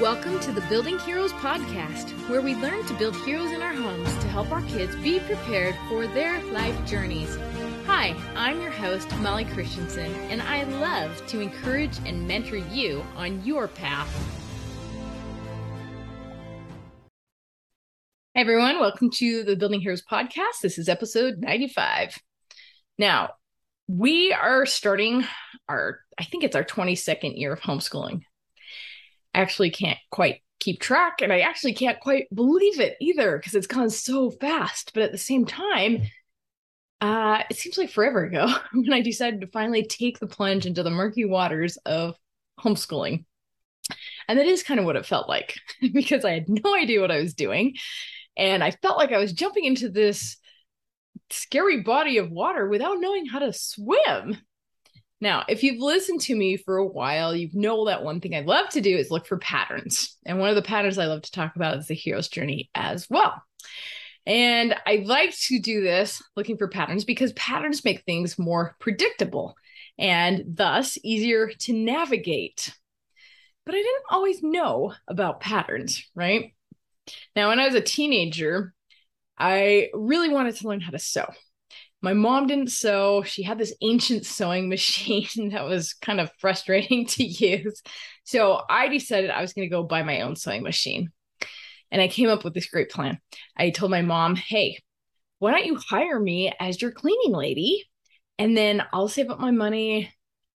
Welcome to the Building Heroes podcast, where we learn to build heroes in our homes to help our kids be prepared for their life journeys. Hi, I'm your host, Molly Christensen, and I love to encourage and mentor you on your path. Hey everyone, welcome to the Building Heroes podcast. This is episode 95. Now, we are starting our, I think it's our 22nd year of homeschooling actually can't quite keep track and I actually can't quite believe it either because it's gone so fast. But at the same time, uh, it seems like forever ago when I decided to finally take the plunge into the murky waters of homeschooling. And that is kind of what it felt like because I had no idea what I was doing. And I felt like I was jumping into this scary body of water without knowing how to swim. Now, if you've listened to me for a while, you know that one thing I love to do is look for patterns. And one of the patterns I love to talk about is the hero's journey as well. And I like to do this looking for patterns because patterns make things more predictable and thus easier to navigate. But I didn't always know about patterns, right? Now, when I was a teenager, I really wanted to learn how to sew my mom didn't sew. She had this ancient sewing machine that was kind of frustrating to use. So I decided I was going to go buy my own sewing machine. And I came up with this great plan. I told my mom, hey, why don't you hire me as your cleaning lady? And then I'll save up my money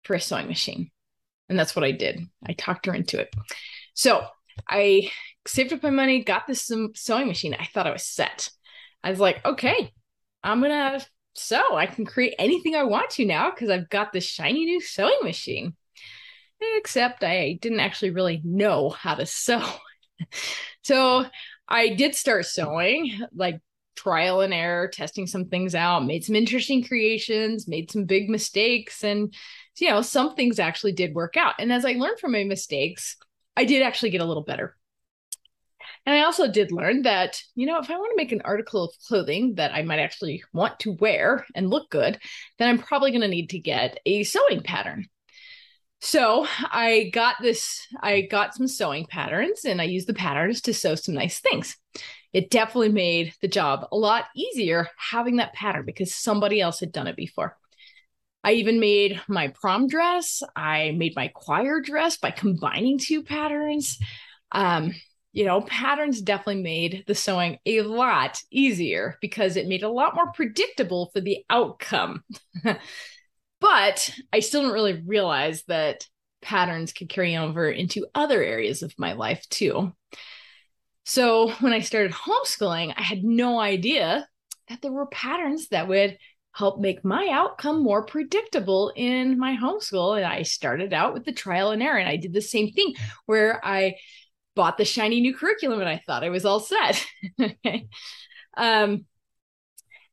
for a sewing machine. And that's what I did. I talked her into it. So I saved up my money, got this sewing machine. I thought I was set. I was like, okay, I'm going to so I can create anything I want to now because I've got this shiny new sewing machine. Except I didn't actually really know how to sew. so I did start sewing, like trial and error, testing some things out, made some interesting creations, made some big mistakes. And, you know, some things actually did work out. And as I learned from my mistakes, I did actually get a little better. And I also did learn that, you know, if I want to make an article of clothing that I might actually want to wear and look good, then I'm probably going to need to get a sewing pattern. So I got this, I got some sewing patterns and I used the patterns to sew some nice things. It definitely made the job a lot easier having that pattern because somebody else had done it before. I even made my prom dress. I made my choir dress by combining two patterns. Um, you know, patterns definitely made the sewing a lot easier because it made it a lot more predictable for the outcome. but I still didn't really realize that patterns could carry over into other areas of my life too. So when I started homeschooling, I had no idea that there were patterns that would help make my outcome more predictable in my homeschool. And I started out with the trial and error. And I did the same thing where I bought the shiny new curriculum and I thought I was all set. okay. Um,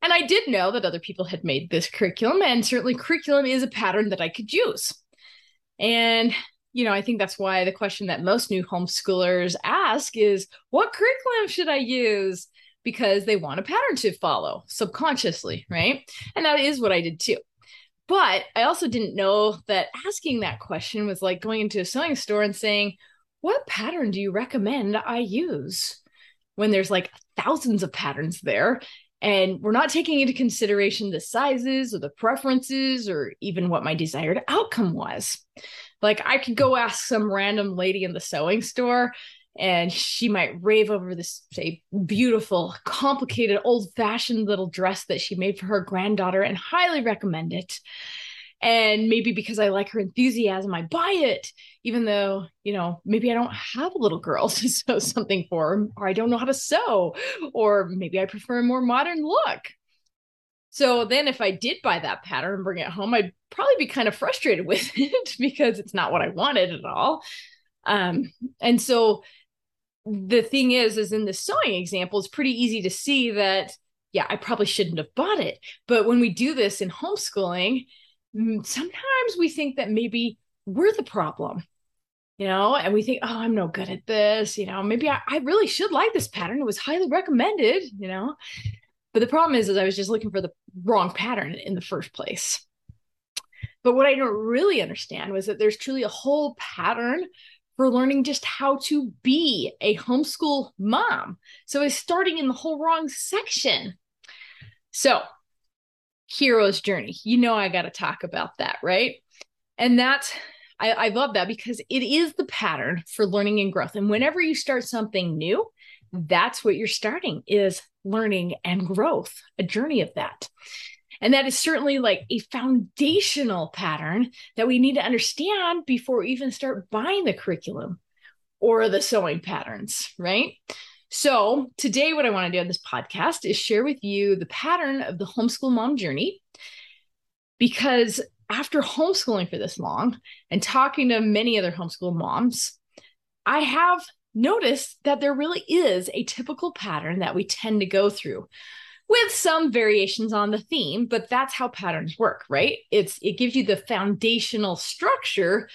and I did know that other people had made this curriculum, and certainly curriculum is a pattern that I could use. And, you know, I think that's why the question that most new homeschoolers ask is what curriculum should I use? Because they want a pattern to follow subconsciously, right? And that is what I did too. But I also didn't know that asking that question was like going into a sewing store and saying, what pattern do you recommend I use? When there's like thousands of patterns there, and we're not taking into consideration the sizes or the preferences or even what my desired outcome was. Like, I could go ask some random lady in the sewing store, and she might rave over this, say, beautiful, complicated, old fashioned little dress that she made for her granddaughter and highly recommend it and maybe because i like her enthusiasm i buy it even though you know maybe i don't have a little girl to sew something for or i don't know how to sew or maybe i prefer a more modern look. So then if i did buy that pattern and bring it home i'd probably be kind of frustrated with it because it's not what i wanted at all. Um, and so the thing is is in the sewing example it's pretty easy to see that yeah i probably shouldn't have bought it. But when we do this in homeschooling Mm, sometimes we think that maybe we're the problem you know and we think oh i'm no good at this you know maybe I, I really should like this pattern it was highly recommended you know but the problem is is i was just looking for the wrong pattern in the first place but what i don't really understand was that there's truly a whole pattern for learning just how to be a homeschool mom. So I was starting in the whole wrong section. So, hero's journey. You know, I got to talk about that, right? And that's, I, I love that because it is the pattern for learning and growth. And whenever you start something new, that's what you're starting is learning and growth, a journey of that. And that is certainly like a foundational pattern that we need to understand before we even start buying the curriculum or the sewing patterns, right? So, today, what I want to do on this podcast is share with you the pattern of the homeschool mom journey. Because after homeschooling for this long and talking to many other homeschool moms, I have noticed that there really is a typical pattern that we tend to go through with some variations on the theme, but that's how patterns work, right? It's it gives you the foundational structure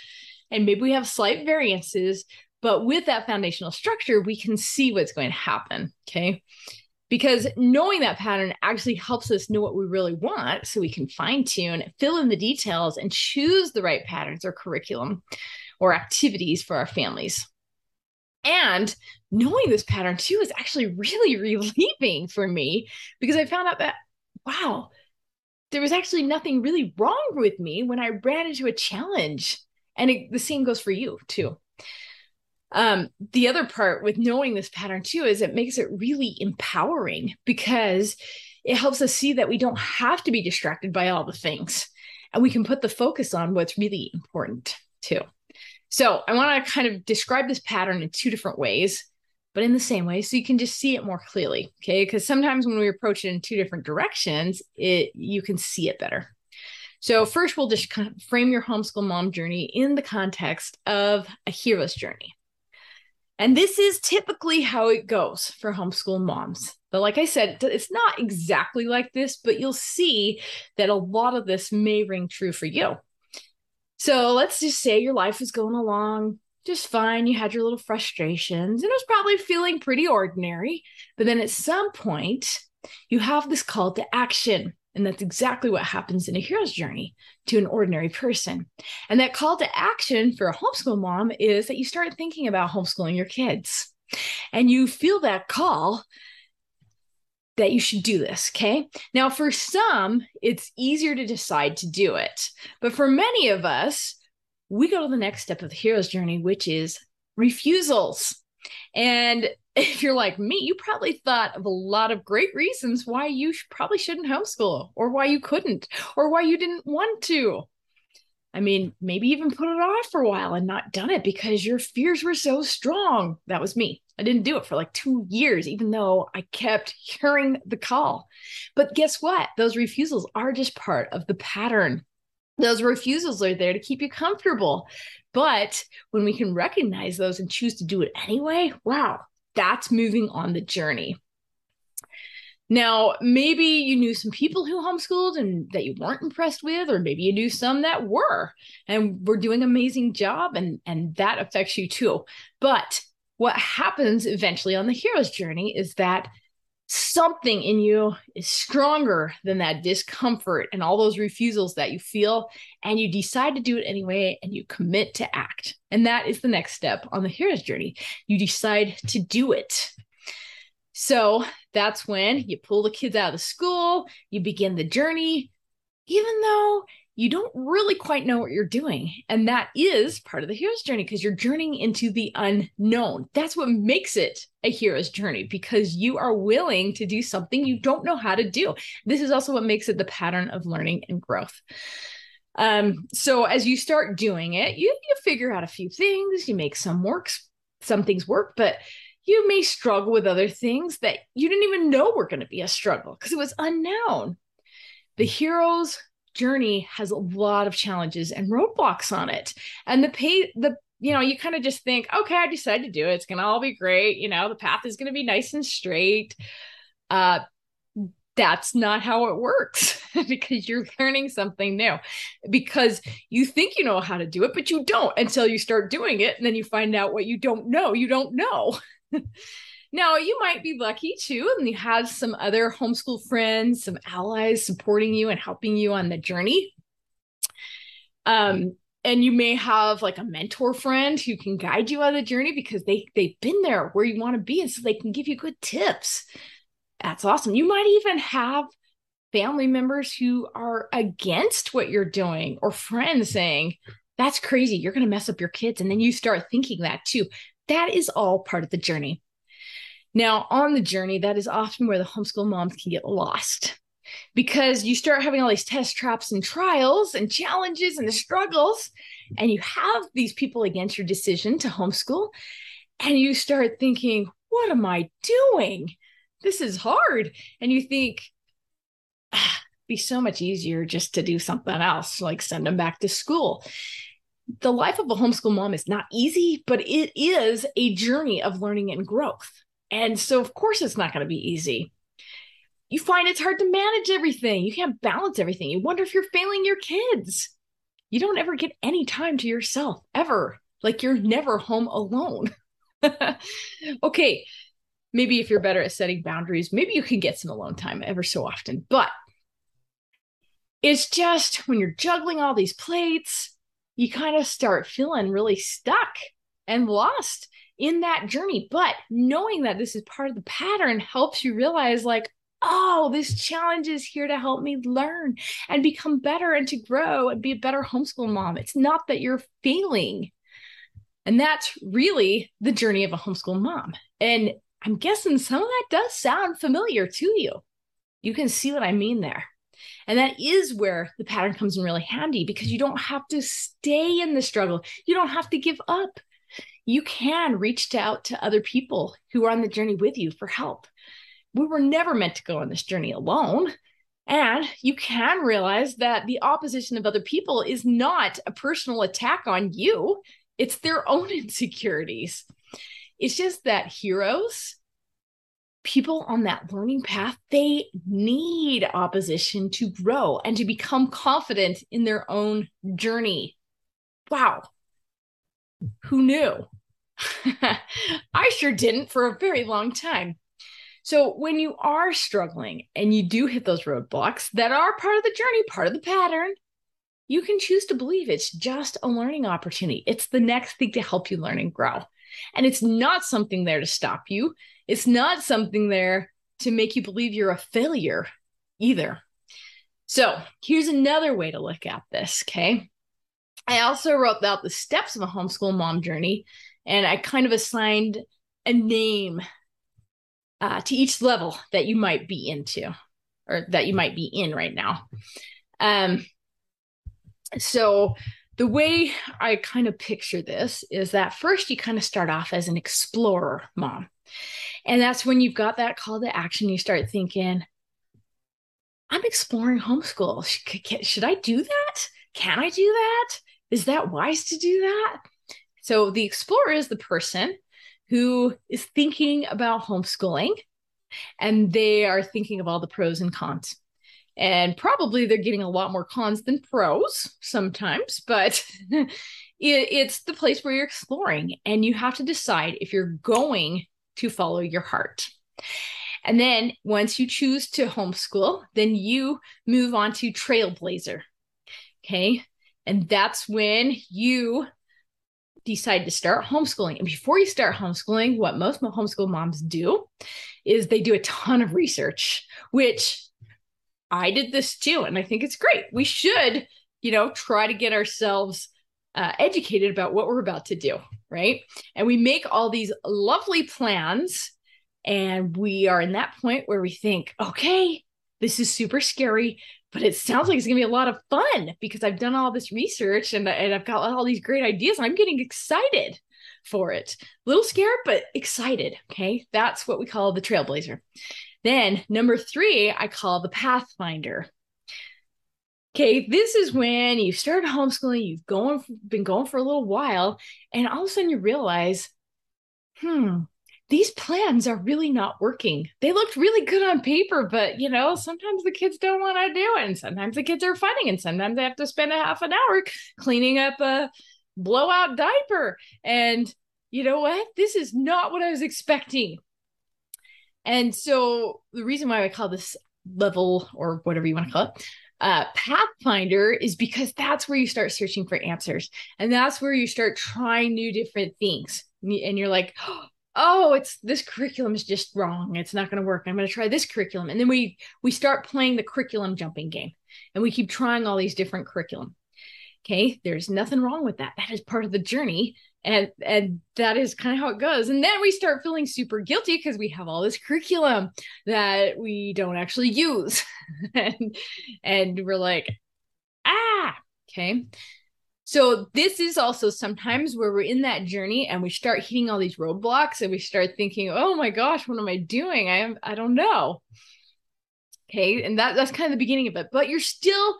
and maybe we have slight variances, but with that foundational structure, we can see what's going to happen, okay? Because knowing that pattern actually helps us know what we really want so we can fine tune, fill in the details, and choose the right patterns or curriculum or activities for our families. And knowing this pattern too is actually really relieving for me because I found out that, wow, there was actually nothing really wrong with me when I ran into a challenge. And it, the same goes for you too. Um, the other part with knowing this pattern too is it makes it really empowering because it helps us see that we don't have to be distracted by all the things and we can put the focus on what's really important too. So I want to kind of describe this pattern in two different ways, but in the same way, so you can just see it more clearly. Okay. Because sometimes when we approach it in two different directions, it you can see it better. So first we'll just kind of frame your homeschool mom journey in the context of a hero's journey. And this is typically how it goes for homeschool moms. But like I said, it's not exactly like this, but you'll see that a lot of this may ring true for you. So let's just say your life was going along just fine. You had your little frustrations and it was probably feeling pretty ordinary. But then at some point, you have this call to action. And that's exactly what happens in a hero's journey to an ordinary person. And that call to action for a homeschool mom is that you start thinking about homeschooling your kids. And you feel that call that you should do this. Okay. Now, for some, it's easier to decide to do it. But for many of us, we go to the next step of the hero's journey, which is refusals. And if you're like me, you probably thought of a lot of great reasons why you probably shouldn't homeschool or why you couldn't or why you didn't want to. I mean, maybe even put it off for a while and not done it because your fears were so strong. That was me. I didn't do it for like two years, even though I kept hearing the call. But guess what? Those refusals are just part of the pattern. Those refusals are there to keep you comfortable. But when we can recognize those and choose to do it anyway, wow, that's moving on the journey. Now, maybe you knew some people who homeschooled and that you weren't impressed with, or maybe you knew some that were and were doing amazing job, and and that affects you too. But what happens eventually on the hero's journey is that something in you is stronger than that discomfort and all those refusals that you feel, and you decide to do it anyway, and you commit to act. And that is the next step on the hero's journey. You decide to do it. So that's when you pull the kids out of the school, you begin the journey, even though you don't really quite know what you're doing. And that is part of the hero's journey because you're journeying into the unknown. That's what makes it a hero's journey because you are willing to do something you don't know how to do. This is also what makes it the pattern of learning and growth. Um, so as you start doing it, you, you figure out a few things, you make some works, some things work, but you may struggle with other things that you didn't even know were going to be a struggle because it was unknown. The hero's journey has a lot of challenges and roadblocks on it. And the pay the you know, you kind of just think, okay, I decided to do it. It's to all be great. You know, the path is to be nice and straight. Uh, that's not how it works because you're learning something new because you think you know how to do it but you don't until you start doing it and then you find out what you don't know you don't know now, you might be lucky too, and you have some other homeschool friends, some allies supporting you and helping you on the journey. Um, and you may have like a mentor friend who can guide you on the journey because they they've been there where you want to be and so they can give you good tips. That's awesome. You might even have family members who are against what you're doing or friends saying that's crazy you're going to mess up your kids and then you start thinking that too. That is all part of the journey now on the journey that is often where the homeschool moms can get lost because you start having all these test traps and trials and challenges and the struggles and you have these people against your decision to homeschool and you start thinking what am i doing? This is hard. And you think ah, be so much easier just to do something else like send them back to school. The life of a homeschool mom is not easy but it is a journey of learning and growth and so of course it's not going to be easy you find it's hard to manage everything. You can't balance everything. You wonder if you're failing your kids. You don't ever get any time to yourself, ever. Like you're never home alone. okay, maybe if you're better at setting boundaries, maybe you can get some alone time ever so often. But it's just when you're juggling all these plates, you kind of start feeling really stuck and lost in that journey. But knowing that this is part of the pattern helps you realize, like, oh, this challenge is here to help me learn and become better and to grow and be a better homeschool mom. It's not that you're failing. And that's really the journey of a homeschool mom. And I'm guessing some of that does sound familiar to you. You can see what I mean there. And that is where the pattern comes in really handy because you don't have to stay in the struggle. You don't have to give up. You can reach out to other people who are on the journey with you for help we were never meant to go on this journey alone. And you can realize that the opposition of other people is not a personal attack on you, it's their own insecurities. It's just that heroes, people on that learning path, they need opposition to grow and to become confident in their own journey. Wow. Who knew? I sure didn't for a very long time. So when you are struggling and you do hit those roadblocks that are part of the journey, part of the pattern, you can choose to believe it's just a learning opportunity. It's the next thing to help you learn and grow. And it's not something there to stop you. It's not something there to make you believe you're a failure either. So here's another way to look at this. Okay. I also wrote out the steps of a homeschool mom journey and I kind of assigned a name uh, to each level that you might be into or that you might be in right now. Um, so the way I kind of picture this is that first you kind of start off as an explorer mom. And that's when you've got that call to action, you start thinking, I'm exploring homeschool. Should I do that? Can I do that? Is that wise to do that? So the explorer is the person who is thinking about homeschooling and they are thinking of all the pros and cons. And probably they're getting a lot more cons than pros sometimes, but it, it's the place where you're exploring and you have to decide if you're going to follow your heart. And then once you choose to homeschool, then you move on to trailblazer. Okay. And that's when you decide to start homeschooling. And before you start homeschooling, what most homeschool moms do is they do a ton of research, which I did this too. And I think it's great. We should, you know, try to get ourselves uh, educated about what we're about to do. Right. And we make all these lovely plans. And we are in that point where we think, okay, this is super scary but it sounds like it's going to be a lot of fun because I've done all this research and, and I've got all these great ideas. I'm getting excited for it. A little scared, but excited. Okay. That's what we call the trailblazer. Then number three, I call the pathfinder. Okay, this is when you started homeschooling, you've going been going for a little while, and all of a sudden you realize, hmm, these plans are really not working. They looked really good on paper, but you know, sometimes the kids don't want to do it. And sometimes the kids are fighting, and sometimes they have to spend a half an hour cleaning up a blowout diaper. And you know what? This is not what I was expecting. And so the reason why I call this level or whatever you want to call it Uh, Pathfinder is because that's where you start searching for answers and that's where you start trying new different things. And you're like, oh, it's this curriculum is just wrong. It's not going to work. I'm going to try this curriculum. And then we we start playing the curriculum jumping game and we keep trying all these different curriculum. Okay, there's nothing wrong with that. That is part of the journey and and that is kind of how it goes and then we start feeling super guilty because we have all this curriculum that we don't actually use and and we're like ah okay so this is also sometimes where we're in that journey and we start hitting all these roadblocks and we start thinking oh my gosh what am i doing? I am i don't know. Okay and that that's kind of the beginning of it but you're still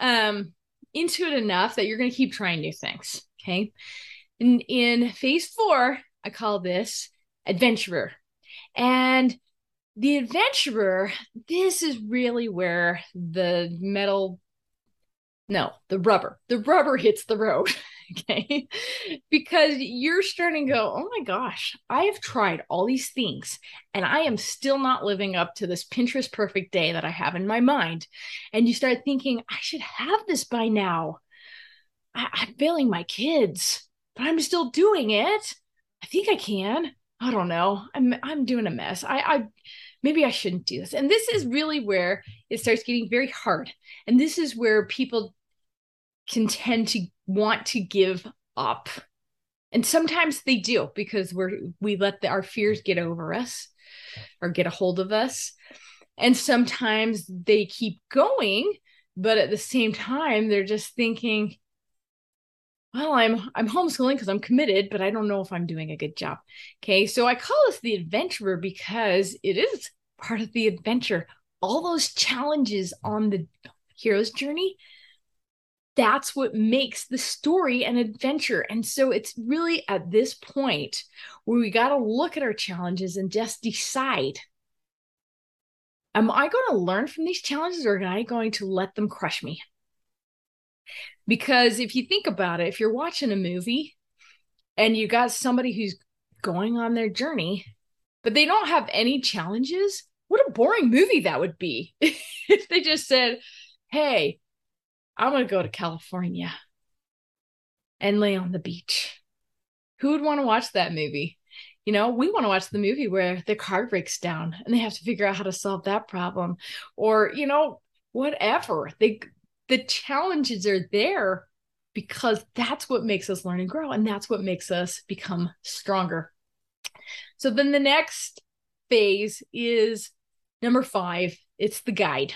um into it enough that you're going to keep trying new things okay? In, in phase four, I call this adventurer. And the adventurer, this is really where the metal, no, the rubber, the rubber hits the road. okay. because you're starting to go, oh my gosh, I have tried all these things and I am still not living up to this Pinterest perfect day that I have in my mind. And you start thinking, I should have this by now. I- I'm failing my kids but I'm still doing it. I think I can. I don't know. I'm I'm doing a mess. I I maybe I shouldn't do this. And this is really where it starts getting very hard. And this is where people can tend to want to give up. And sometimes they do because we're we let the, our fears get over us or get a hold of us. And sometimes they keep going, but at the same time they're just thinking, well i'm i'm homeschooling because i'm committed but i don't know if i'm doing a good job okay so i call this the adventurer because it is part of the adventure all those challenges on the hero's journey that's what makes the story an adventure. And so it's really at this point where we got to look at our challenges and just decide am i going to learn from these challenges or am i going to let them crush me? Because if you think about it, if you're watching a movie and you got somebody who's going on their journey, but they don't have any challenges, what a boring movie that would be. If they just said, Hey, I'm going to go to California and lay on the beach. Who would want to watch that movie? You know, we want to watch the movie where the car breaks down and they have to figure out how to solve that problem or, you know, whatever. They the challenges are there because that's what makes us learn and grow and that's what makes us become stronger so then the next phase is number five it's the guide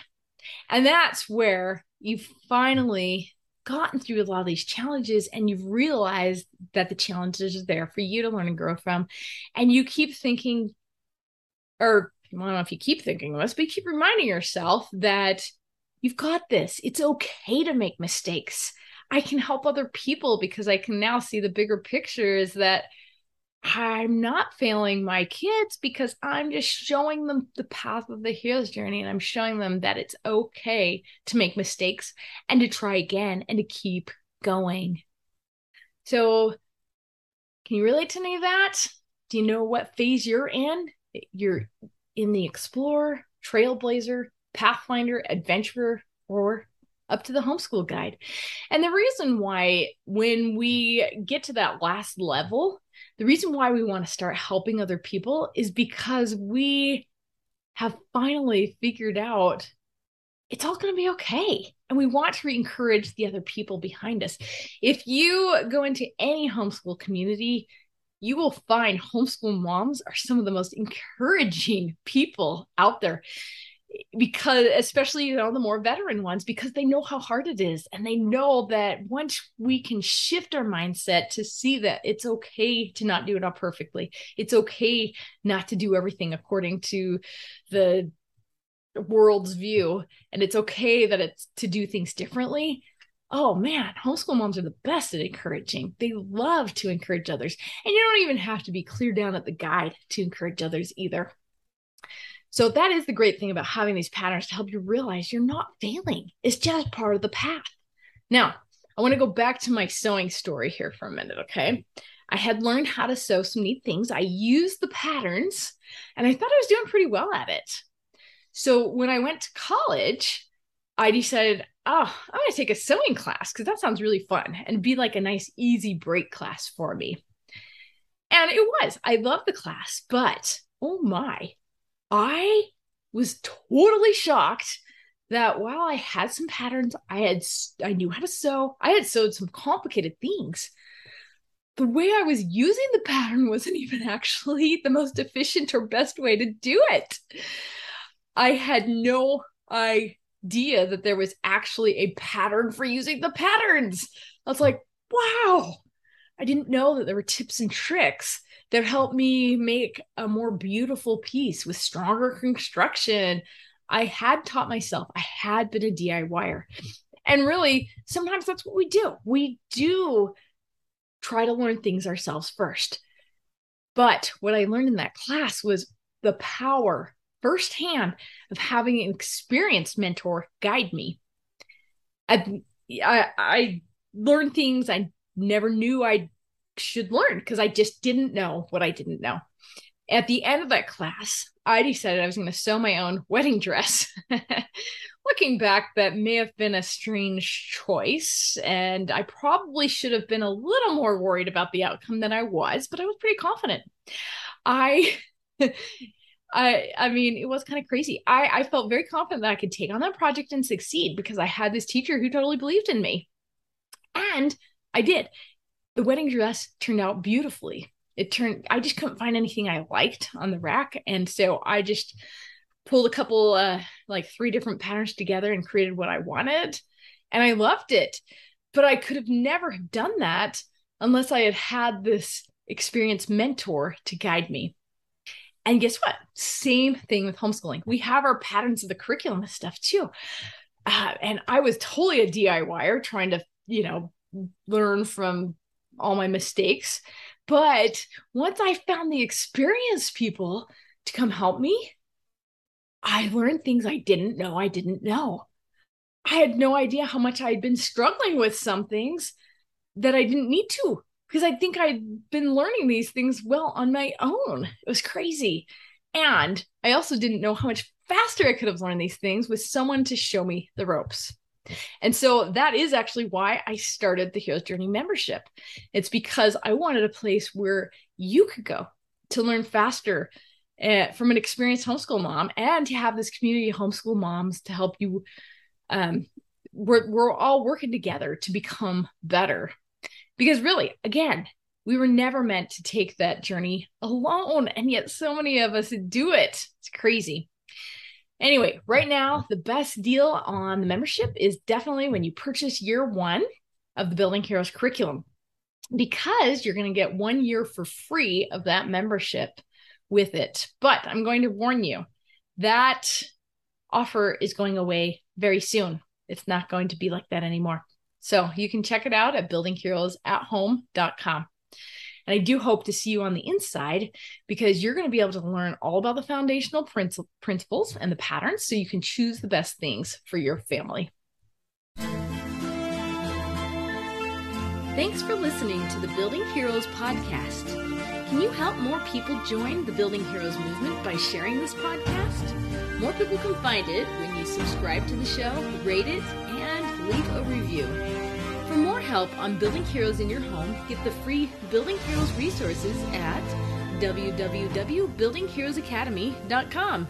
and that's where you've finally gotten through a lot of these challenges and you've realized that the challenges are there for you to learn and grow from and you keep thinking or I don't know if you keep thinking this, but you keep reminding yourself that You've got this. It's okay to make mistakes. I can help other people because I can now see the bigger picture is that I'm not failing my kids because I'm just showing them the path of the hero's journey and I'm showing them that it's okay to make mistakes and to try again and to keep going. So, can you relate to any of that? Do you know what phase you're in? You're in the explorer, trailblazer, Pathfinder, Adventurer, or up to the homeschool guide. And the reason why, when we get to that last level, the reason why we want to start helping other people is because we have finally figured out it's all going to be okay. And we want to encourage the other people behind us. If you go into any homeschool community, you will find homeschool moms are some of the most encouraging people out there because especially you know the more veteran ones because they know how hard it is and they know that once we can shift our mindset to see that it's okay to not do it all perfectly it's okay not to do everything according to the world's view and it's okay that it's to do things differently oh man homeschool moms are the best at encouraging. They love to encourage others and you don't even have to be clear down at the guide to encourage others either so that is the great thing about having these patterns to help you realize you're not failing. It's just part of the path. Now, I want to go back to my sewing story here for a minute, okay? I had learned how to sew some neat things. I used the patterns and I thought I was doing pretty well at it. So when I went to college, I decided, oh, I'm going to take a sewing class because that sounds really fun and be like a nice, easy break class for me. And it was. I loved the class, but oh my, I was totally shocked that while I had some patterns, I had I knew how to sew. I had sewed some complicated things. The way I was using the pattern wasn't even actually the most efficient or best way to do it. I had no idea that there was actually a pattern for using the patterns. I was like, wow, I didn't know that there were tips and tricks that helped me make a more beautiful piece with stronger construction. I had taught myself, I had been a DIYer. And really, sometimes that's what we do. We do try to learn things ourselves first. But what I learned in that class was the power firsthand of having an experienced mentor guide me. I, I, I learned things I never knew I should learn because I just didn't know what I didn't know. At the end of that class, I decided I was going to sew my own wedding dress. Looking back, that may have been a strange choice, and I probably should have been a little more worried about the outcome than I was, but I was pretty confident. I I I mean, it was kind of crazy. I I felt very confident that I could take on that project and succeed because I had this teacher who totally believed in me. And I did. The wedding dress turned out beautifully. It turned I just couldn't find anything I liked on the rack and so I just pulled a couple uh like three different patterns together and created what I wanted and I loved it. But I could have never have done that unless I had had this experienced mentor to guide me. And guess what? Same thing with homeschooling. We have our patterns of the curriculum and stuff too. Uh, and I was totally a DIYer trying to, you know, learn from all my mistakes. But once I found the experienced people to come help me, I learned things I didn't know I didn't know. I had no idea how much I had been struggling with some things that I didn't need to because I think I'd been learning these things well on my own. It was crazy. And I also didn't know how much faster I could have learned these things with someone to show me the ropes. And so that is actually why I started the Hero's Journey membership. It's because I wanted a place where you could go to learn faster uh, from an experienced homeschool mom and to have this community of homeschool moms to help you. Um, we're, we're all working together to become better because really, again, we were never meant to take that journey alone. And yet, so many of us do it. It's crazy. Anyway, right now, the best deal on the membership is definitely when you purchase year one of the Building Heroes curriculum, because you're going to get one year for free of that membership with it. But I'm going to warn you that offer is going away very soon. It's not going to be like that anymore. So you can check it out at buildingheroesathome.com. And I do hope to see you on the inside because you're going to be able to learn all about the foundational principles and the patterns so you can choose the best things for your family. Thanks for listening to the Building Heroes podcast. Can you help more people join the Building Heroes movement by sharing this podcast? More people can find it when you subscribe to the show, rate it, and leave a review. For more help on building heroes in your home, get the free Building Heroes resources at www.buildingheroesacademy.com.